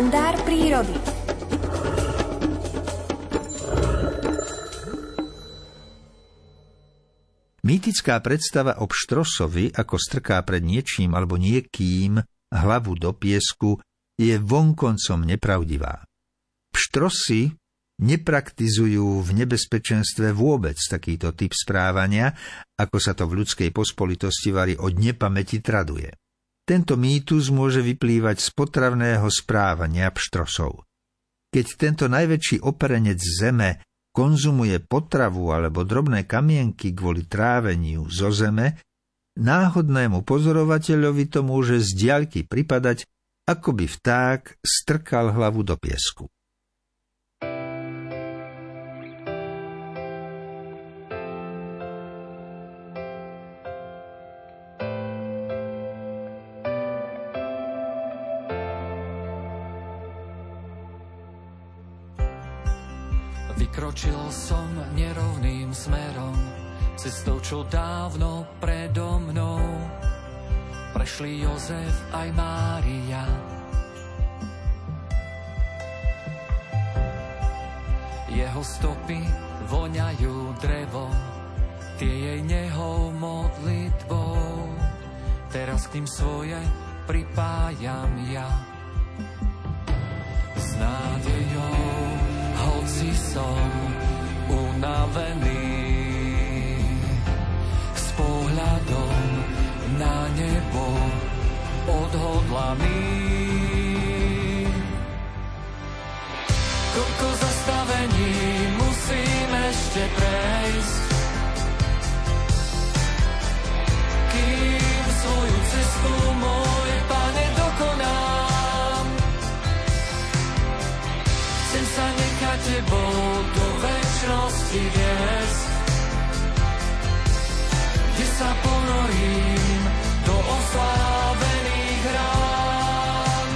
kalendár prírody. Mýtická predstava o pštrosovi, ako strká pred niečím alebo niekým hlavu do piesku, je vonkoncom nepravdivá. Pštrosy nepraktizujú v nebezpečenstve vôbec takýto typ správania, ako sa to v ľudskej pospolitosti vari od nepamäti traduje. Tento mýtus môže vyplývať z potravného správania pštrosov. Keď tento najväčší operenec zeme konzumuje potravu alebo drobné kamienky kvôli tráveniu zo zeme, náhodnému pozorovateľovi to môže z diaľky pripadať, ako by vták strkal hlavu do piesku. Vykročil som nerovným smerom, cestou, čo dávno predo mnou. Prešli Jozef aj Mária. Jeho stopy voňajú drevo, tie jej nehou modlitbou. Teraz k ním svoje pripájam ja. Unavený s pohľadom na nebo odhodlaný. Koľko zastavení musím ešte prejsť, väčšnosti viesť, kde sa ponorím do oslávených rán.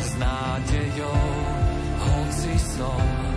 S nádejou, hoci som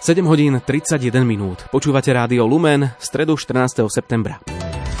7 hodín 31 minút. Počúvate rádio Lumen, stredu 14. septembra.